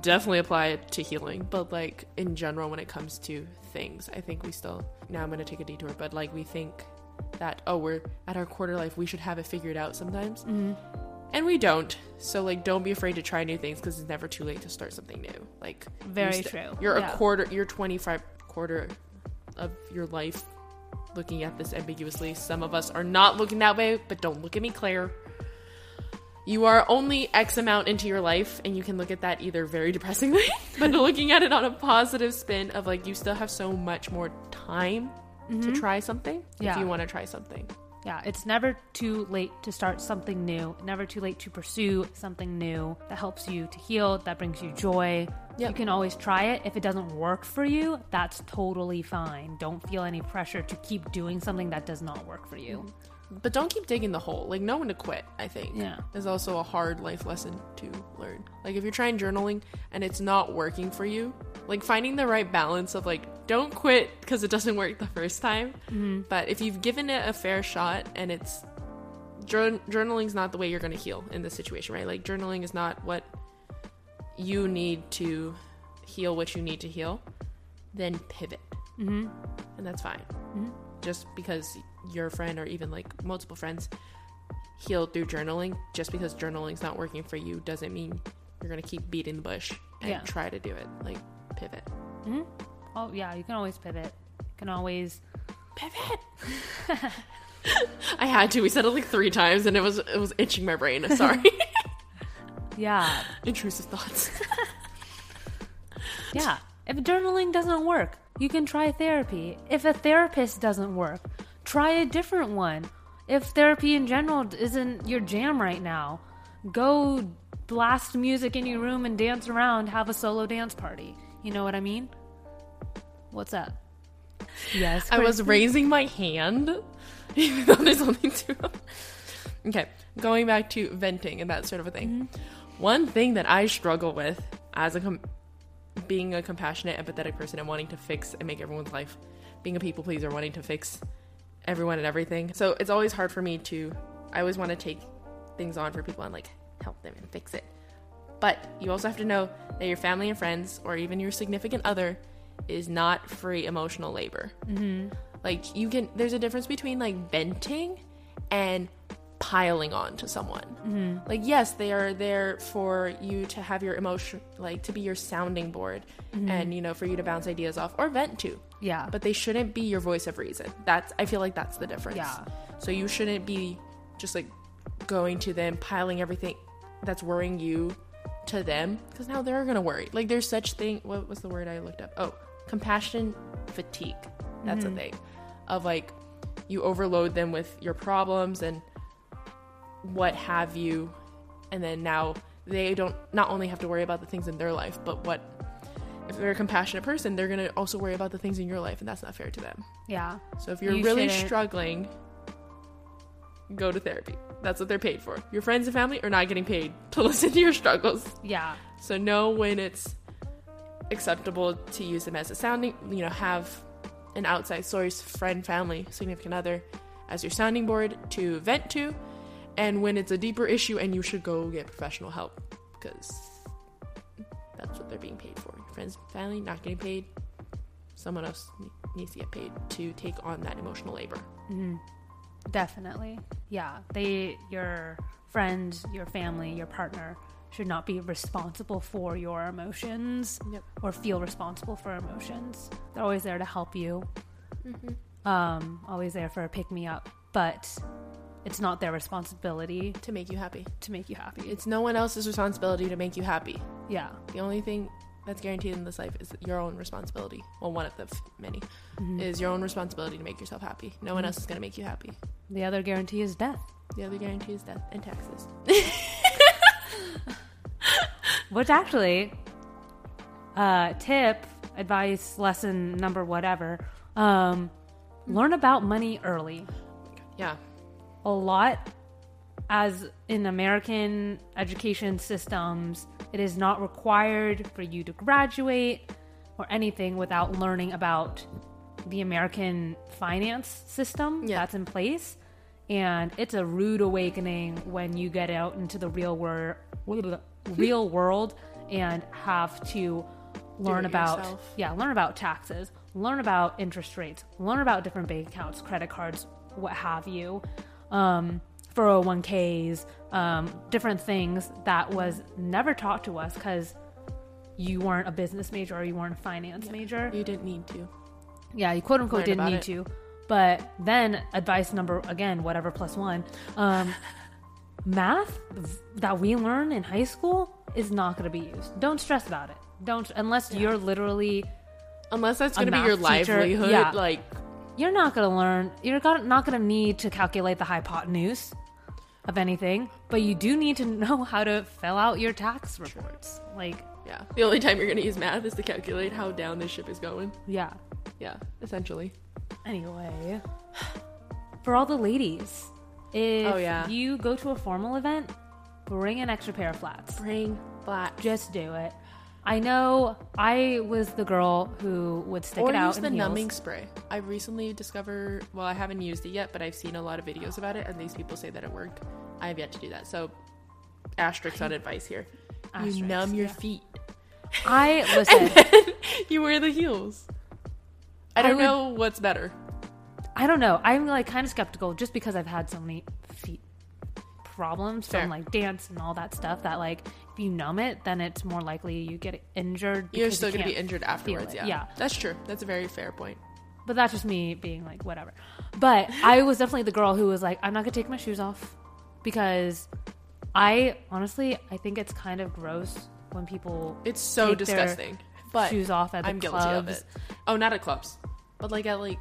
definitely apply it to healing, but like in general, when it comes to things, I think we still, now I'm going to take a detour, but like we think that, oh, we're at our quarter life, we should have it figured out sometimes. Mm-hmm. And we don't. So like don't be afraid to try new things because it's never too late to start something new. Like very you're st- true. You're yeah. a quarter you're 25 quarter of your life looking at this ambiguously. Some of us are not looking that way, but don't look at me, Claire. You are only X amount into your life, and you can look at that either very depressingly, but looking at it on a positive spin of like you still have so much more time mm-hmm. to try something yeah. if you want to try something. Yeah, it's never too late to start something new, never too late to pursue something new that helps you to heal, that brings you joy. Yep. You can always try it. If it doesn't work for you, that's totally fine. Don't feel any pressure to keep doing something that does not work for you. Mm-hmm. But don't keep digging the hole. Like, know when to quit, I think. Yeah. Is also a hard life lesson to learn. Like, if you're trying journaling and it's not working for you, like finding the right balance of like, don't quit because it doesn't work the first time. Mm-hmm. But if you've given it a fair shot and it's jour- journaling's not the way you're going to heal in this situation, right? Like journaling is not what you need to heal what you need to heal. Then pivot, Mm-hmm. and that's fine. Mhm. Just because your friend or even like multiple friends healed through journaling, just because journaling's not working for you doesn't mean you're to keep beating the bush and Yeah. try to do it. Like pivot. Mm-hmm. Oh yeah, you can always pivot. You can always Pivot. I had to. We said it like three times, and it was it was itching my brain. Sorry. yeah Intrusive thoughts. yeah. If journaling doesn't work, you can try therapy. If a therapist doesn't work, try a different one. If therapy in general isn't your jam right now, go blast music in your room and dance around, have a solo dance party. You know what I mean? What's up? Yes. I was raising my hand, even though there's only two. okay, going back to venting and that sort of a thing. Mm-hmm. One thing that I struggle with as a com- being a compassionate, empathetic person and wanting to fix and make everyone's life, being a people pleaser, wanting to fix everyone and everything. So it's always hard for me to. I always want to take things on for people and like help them and fix it. But you also have to know that your family and friends, or even your significant other, is not free emotional labor. Mm-hmm. Like you can there's a difference between like venting and piling on to someone. Mm-hmm. Like yes, they are there for you to have your emotion like to be your sounding board Mm-hmm. and you know for you to bounce ideas off or vent to. Yeah. But they shouldn't be your voice of reason. That's I feel like that's the difference. Yeah. So you shouldn't be just like going to them piling everything that's worrying you to them because now they're gonna worry. Like there's such thing. What was the word I looked up? Oh, compassion fatigue. That's a mm-hmm. thing of like you overload them with your problems and what have you, and then now they don't not only have to worry about the things in their life, but what if they're a compassionate person, they're gonna also worry about the things in your life, and that's not fair to them. yeah. So if you're You really shouldn't- struggling, go to therapy. That's what they're paid for. Your friends and family are not getting paid to listen to your struggles. Yeah. So know when it's acceptable to use them as a sounding, you know, have an outside source, friend, family, significant other as your sounding board to vent to, and when it's a deeper issue and you should go get professional help because what they're being paid for. Your friends, family not getting paid. Someone else needs to get paid to take on that emotional labor. Mm-hmm. Definitely. Yeah. They, your friend, your family, your partner should not be responsible for your emotions Yep. or feel responsible for emotions. They're always there to help you. Mm-hmm. Um, always there for a pick me up, but it's not their responsibility To make you happy. to make you happy. It's no one else's responsibility to make you happy. Yeah. The only thing that's guaranteed in this life is your own responsibility. Well, one of the f- many is your own responsibility to make yourself happy. No one else is going to make you happy. The other guarantee is death. The other guarantee is death and taxes. Which actually, uh, tip, advice, lesson number whatever, um, learn about money early. Yeah. A lot, as in American education systems, it is not required for you to graduate or anything without learning about the American finance system Yeah. that's in place. And it's a rude awakening when you get out into the real world, real world, and have to learn about yourself. yeah, learn about taxes, learn about interest rates, learn about different bank accounts, credit cards, what have you, um, 401ks, um, different things that was never taught to us because you weren't a business major or you weren't a finance major. You didn't need to. Yeah, you quote unquote Learn didn't need it. to. But then advice number again, whatever plus one, um, math that we learn in high school is not going to be used. Don't stress about it. Don't unless you're literally Unless that's going to be your teacher, livelihood. yeah. Like, you're not going to learn. You're not going to need to calculate the hypotenuse of anything, but you do need to know how to fill out your tax reports. Like, yeah. The only time you're going to use math is to calculate how down this ship is going. yeah. Yeah, essentially. Anyway, for all the ladies, if Oh, yeah. you go to a formal event, bring an extra pair of flats. Bring black. Just do it. I know I was the girl who would stick or it out use in the heels. numbing spray. I recently discovered. Well, I haven't used it yet, but I've seen a lot of videos about it, and these people say that it worked. I have yet to do that. So, asterisk on advice here. Asterisk, you numb your yeah. feet. I listen. you wear the heels. I I don't would- know what's better. I don't know. I'm like kind of skeptical just because I've had so many feet problems Fair. from like dance and all that stuff that like you numb it, then it's more likely you get injured. You're still you going to be injured afterwards. Yeah. Yeah. That's true. That's a very fair point. But that's just me being like, whatever. But I was definitely the girl who was like, I'm not gonna take my shoes off because I honestly I think it's kind of gross when people It's so disgusting. But shoes off at the I'm clubs. guilty of it. Oh, not at clubs, but like at like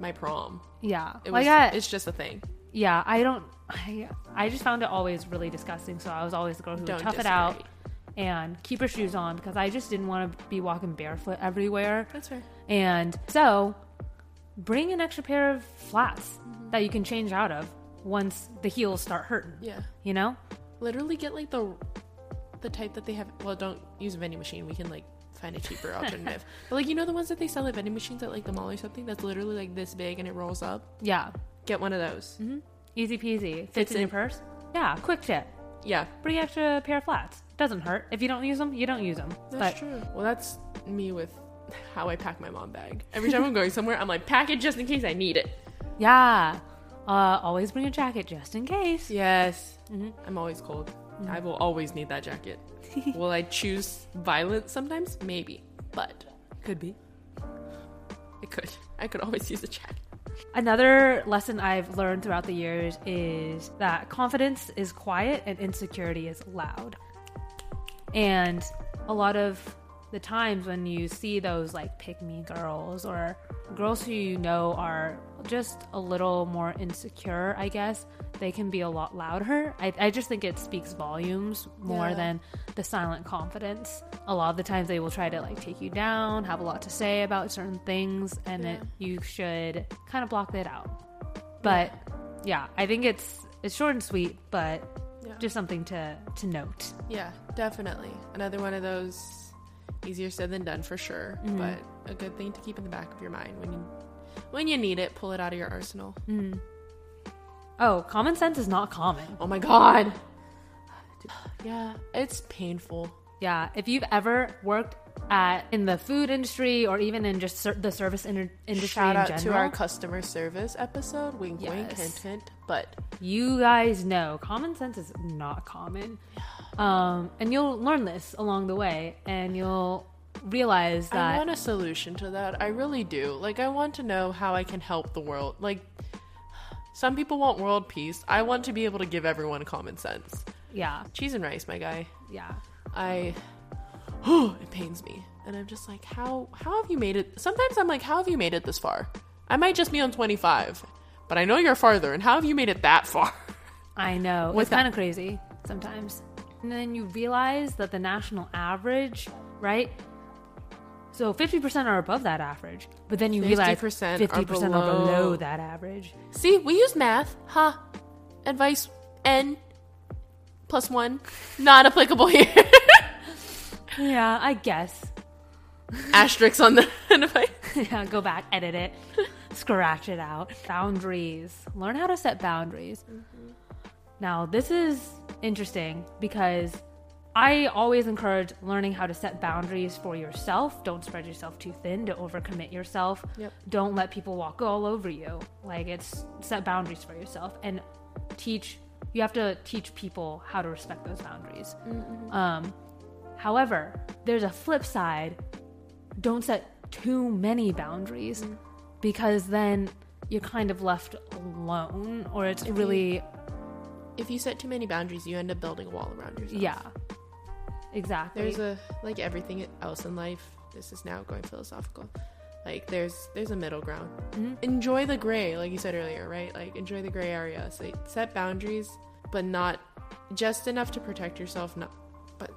my prom. Yeah, It like was. I, it's just a thing. Yeah, I don't. I, I just found it always really disgusting. So I was always the girl who Don't would tough it out and keep her shoes on because I just didn't want to be walking barefoot everywhere. That's fair. And so, bring an extra pair of flats Mm-hmm. that you can change out of once the heels start hurting. Yeah. You know? Literally get like the the type that they have. Well, don't use a vending machine. We can like find a cheaper alternative. But like you know the ones that they sell at vending machines at like the mall or something. That's literally like this big and it rolls up. Yeah. Get one of those. Mm-hmm. Easy peasy. Fits, Fits in your purse. Yeah. Quick tip. Yeah, Bring an extra pair of flats. Doesn't hurt. If you don't use them, you don't use them. that's but true. Well, that's me with how I pack my mom bag. Every time I'm going somewhere, I'm like pack it just in case I need it. yeah. Uh, always bring a jacket just in case. Yes. Mhm. I'm always cold. I will always need that jacket. will I choose violence sometimes? Maybe, but Could be. It could. I could always use a jacket. Another lesson I've learned throughout the years is that confidence is quiet and insecurity is loud. And a lot of the times when you see those like pick me girls or girls who you know are just a little more insecure, I guess, they can be a lot louder. I, I just think it speaks volumes more Yeah. than the silent confidence. A lot of the times they will try to like take you down, have a lot to say about certain things, and it, you should kind of block that out. But yeah, I think it's it's short and sweet, but Yeah. just something to to note. Yeah, definitely. Another one of those easier said than done for sure, Mhm. but a good thing to keep in the back of your mind when you when you need it, pull it out of your arsenal. Mm. Oh, common sense is not common. Oh my god. Yeah, it's painful. Yeah, if you've ever worked at in the food industry or even in just ser- the service industry Shout out to our customer service episode. Wink, wink, Yes. hint, hint. But you guys know common sense is not common. Um, and you'll learn this along the way, and you'll realize that I want a solution to that. I really do. Like, I want to know how I can help the world. Like, some people want world peace. I want to be able to give everyone common sense. yeah, Cheese and rice, my guy. yeah, I it pains me. And I'm just like, how how have you made it? Sometimes I'm like, how have you made it this far? I might just be on 25, but I know you're farther. And how have you made it that far? I know. With it's kind of crazy sometimes. And then you realize that the national average, right? So 50% are above that average, but then you realize 50% 50% are are below. below that average. See, we use math. Huh. Advice N plus one. Not applicable here. Yeah, I guess. Asterisks on the advice. yeah, go back, edit it, scratch it out. Boundaries. Learn how to set boundaries. Now, this is interesting because I always encourage learning how to set boundaries for yourself. Don't spread yourself too thin to overcommit yourself. Yep. Don't let people walk all over you. Like it's set boundaries for yourself and teach you have to teach people how to respect those boundaries. Um however, there's a flip side. Don't set too many boundaries because then you're kind of left alone or it's you- really If you set too many boundaries, you end up building a wall around yourself. yeah. Exactly. There's a like everything else in life this is now going philosophical. Like there's there's a middle ground. Mhm. enjoy the gray like you said earlier right? Like enjoy the gray area. So set boundaries but not just enough to protect yourself not but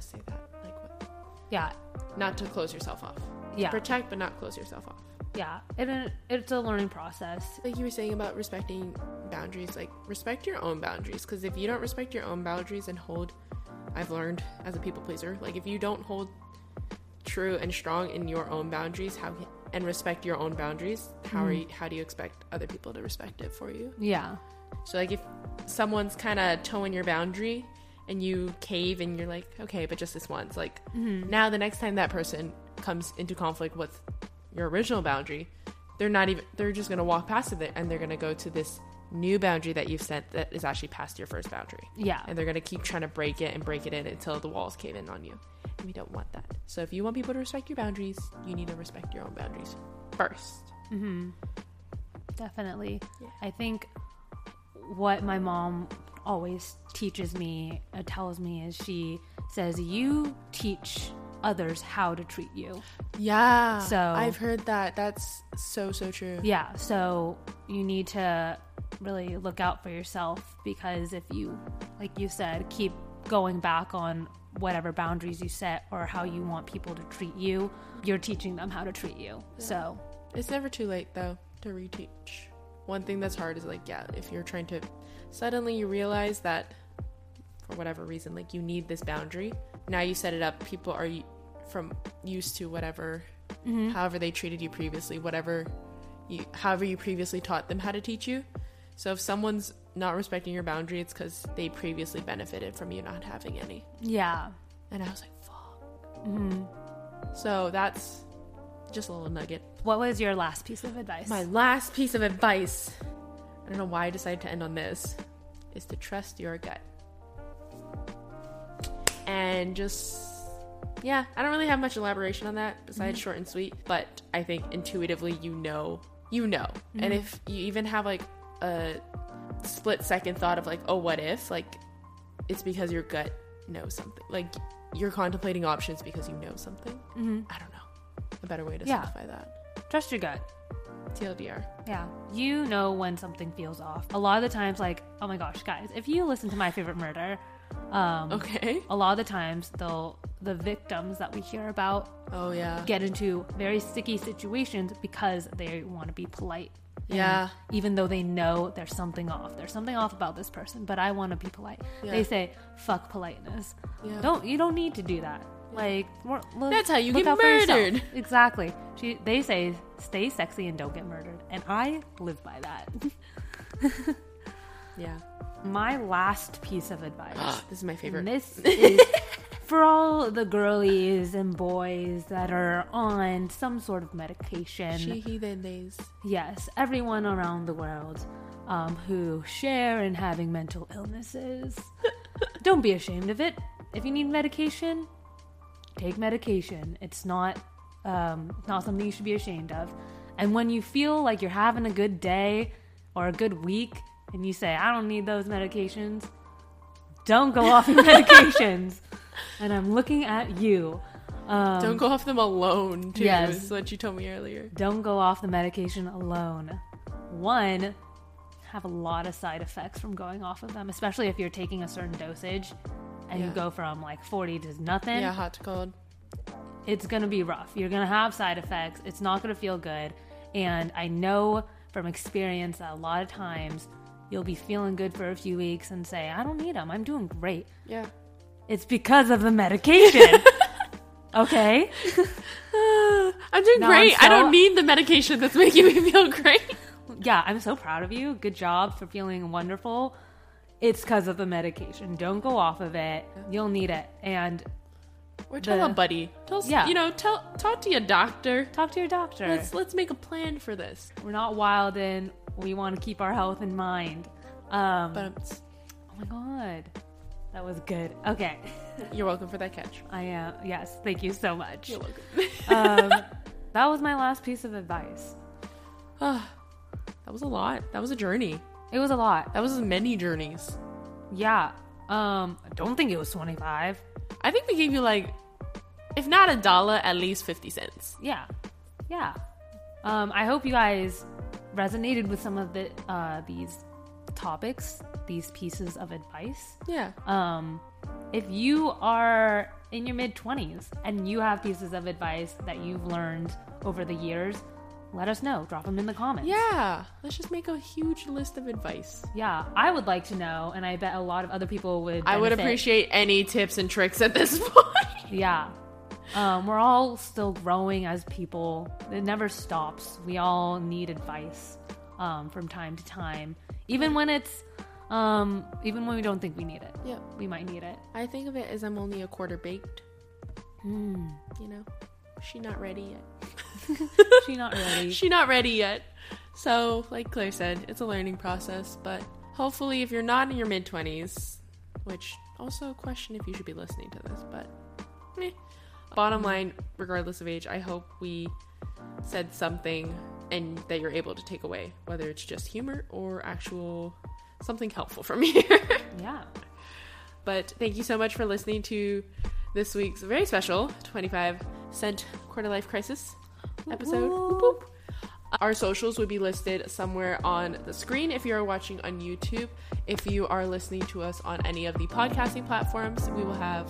to say that like what yeah not to close yourself off yeah protect but not close yourself off yeah and it, it's a learning process like you were saying about respecting boundaries like respect your own boundaries because if you don't respect your own boundaries and hold I've learned as a people pleaser. Like if you don't hold true and strong in your own boundaries, how and respect your own boundaries, how are mm. you, how do you expect other people to respect it for you? Yeah. So like if someone's kind of toeing your boundary and you cave and you're like, okay, but just this once, like now the next time that person comes into conflict with your original boundary, they're not even they're just gonna walk past it and they're gonna go to this new boundary that you've set that is actually past your first boundary. Yeah. And they're gonna keep trying to break it and break it in until the walls cave in on you. And we don't want that. So if you want people to respect your boundaries, you need to respect your own boundaries first. Mm-hmm. Definitely. Yeah. I think what my mom always teaches me, uh, tells me, is she says, You teach others how to treat you. Yeah. So- I've heard that. That's so so true. Yeah. So you need to really look out for yourself because if you, like you said, keep going back on whatever boundaries you set or how you want people to treat you, you're teaching them how to treat you. So, It's never too late though to reteach. One thing that's hard is like, yeah, if you're trying to suddenly you realize that for whatever reason, like you need this boundary. Now you set it up, people are from used to whatever, mm-hmm. however they treated you previously, whatever you, however you previously taught them how to teach you. So if someone's not respecting your boundary, it's because they previously benefited from you not having any. yeah. And I was like, fuck. Mm-hmm. So that's just a little nugget. What was your last piece of advice? My last piece of advice, I don't know why I decided to end on this, is to trust your gut. And just, yeah, I don't really have much elaboration on that besides short and sweet, but I think intuitively you know, you know. And if you even have like a split second thought of like, oh, what if? Like, it's because your gut knows something. Like, you're contemplating options because you know something. Mhm. I don't know. A better way to Yeah. simplify that. Trust your gut. TLDR. Yeah. You know when something feels off. A lot of the times, like, oh my gosh, guys, if you listen to My Favorite Murder, um, Okay. a lot of the times they'll the victims that we hear about Oh yeah. get into very sticky situations because they want to be polite. Yeah. Even though they know there's something off. There's something off about this person, but I want to be polite. Yeah. They say, fuck politeness. Yeah. Don't you don't need to do that. Like look, That's how you get murdered. Exactly. She they say stay sexy and don't get murdered. And I live by that. Yeah. My last piece of advice. this is my favorite. This is for all the girlies and boys that are on some sort of medication. She, he, then, theys. yes, everyone around the world um, who share in having mental illnesses. Don't be ashamed of it. If you need medication, take medication. It's not um, not something you should be ashamed of. And when you feel like you're having a good day or a good week, and you say, "I don't need those medications," don't go off your medications. And I'm looking at you. Um, Don't go off them alone, too. yes. Is what you told me earlier. don't go off the medication alone. One, have a lot of side effects from going off of them, especially if you're taking a certain dosage and you go from like 40 to nothing. Yeah, hot to cold. It's going to be rough. You're going to have side effects. It's not going to feel good. And I know from experience that a lot of times you'll be feeling good for a few weeks and say, I don't need them. I'm doing great. Yeah. It's because of the medication. okay? I'm doing No, great. I'm I don't need the medication that's making me feel great. yeah, I'm so proud of you. Good job for feeling wonderful. It's because of the medication. Don't go off of it. You'll need it. And Or tell The- a buddy. Tell, Yeah. You know, tell talk to your doctor. talk to your doctor. Let's let's make a plan for this. We're not wild and we want to keep our health in mind. Um, But oh my god, that was good. Okay, you're welcome for that catch. I am. yes, thank you so much. You're welcome. um, that was my last piece of advice. Ah, that was a lot. That was a journey. It was a lot. That was many journeys. Yeah. Um, I don't think it was 25. I think we gave you like, if not a dollar, at least fifty cents. Yeah. Yeah. Um, I hope you guys resonated with some of the uh, these topics, these pieces of advice. Yeah. Um, if you are in your mid 20s and you have pieces of advice that you've learned over the years, let us know. Drop them in the comments. Yeah, let's just make a huge list of advice. Yeah, I would like to know, and I bet a lot of other people would. I would benefit. appreciate any tips and tricks at this point. Yeah. Um, we're all still growing as people. It never stops. We all need advice um, from time to time, even when it's, um, even when we don't think we need it. Yeah, We might need it. I think of it as I'm only a quarter baked. Hmm. You know, she not ready yet. She not ready. she not ready yet. So, like Claire said, it's a learning process. But hopefully, if you're not in your mid twenties, which also question if you should be listening to this, but meh. bottom mm-hmm. line, regardless of age, I hope we said something and that you're able to take away, whether it's just humor or actual something helpful from here. yeah. But thank you so much for listening to this week's very special 25 cent quarter life crisis episode. Whoop, whoop. Our socials would be listed somewhere on the screen if you are watching on YouTube. If you are listening to us on any of the podcasting platforms, we will have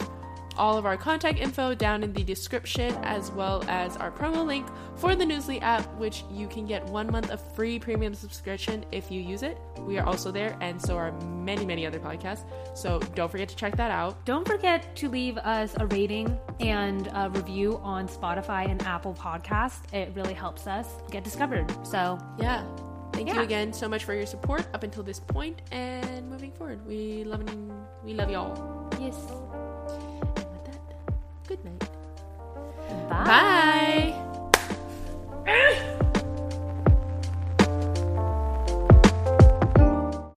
all of our contact info down in the description, as well as our promo link for the Newsly app, which you can get one month of free premium subscription if you use it. We are also there, and so are many, many other podcasts. So don't forget to check that out. Don't forget to leave us a rating and a review on Spotify and Apple Podcast. It really helps us get discovered. So, Yeah. Thank you again so much for your support up until this point and moving forward. We love we love y'all. yes good night. Bye. Bye.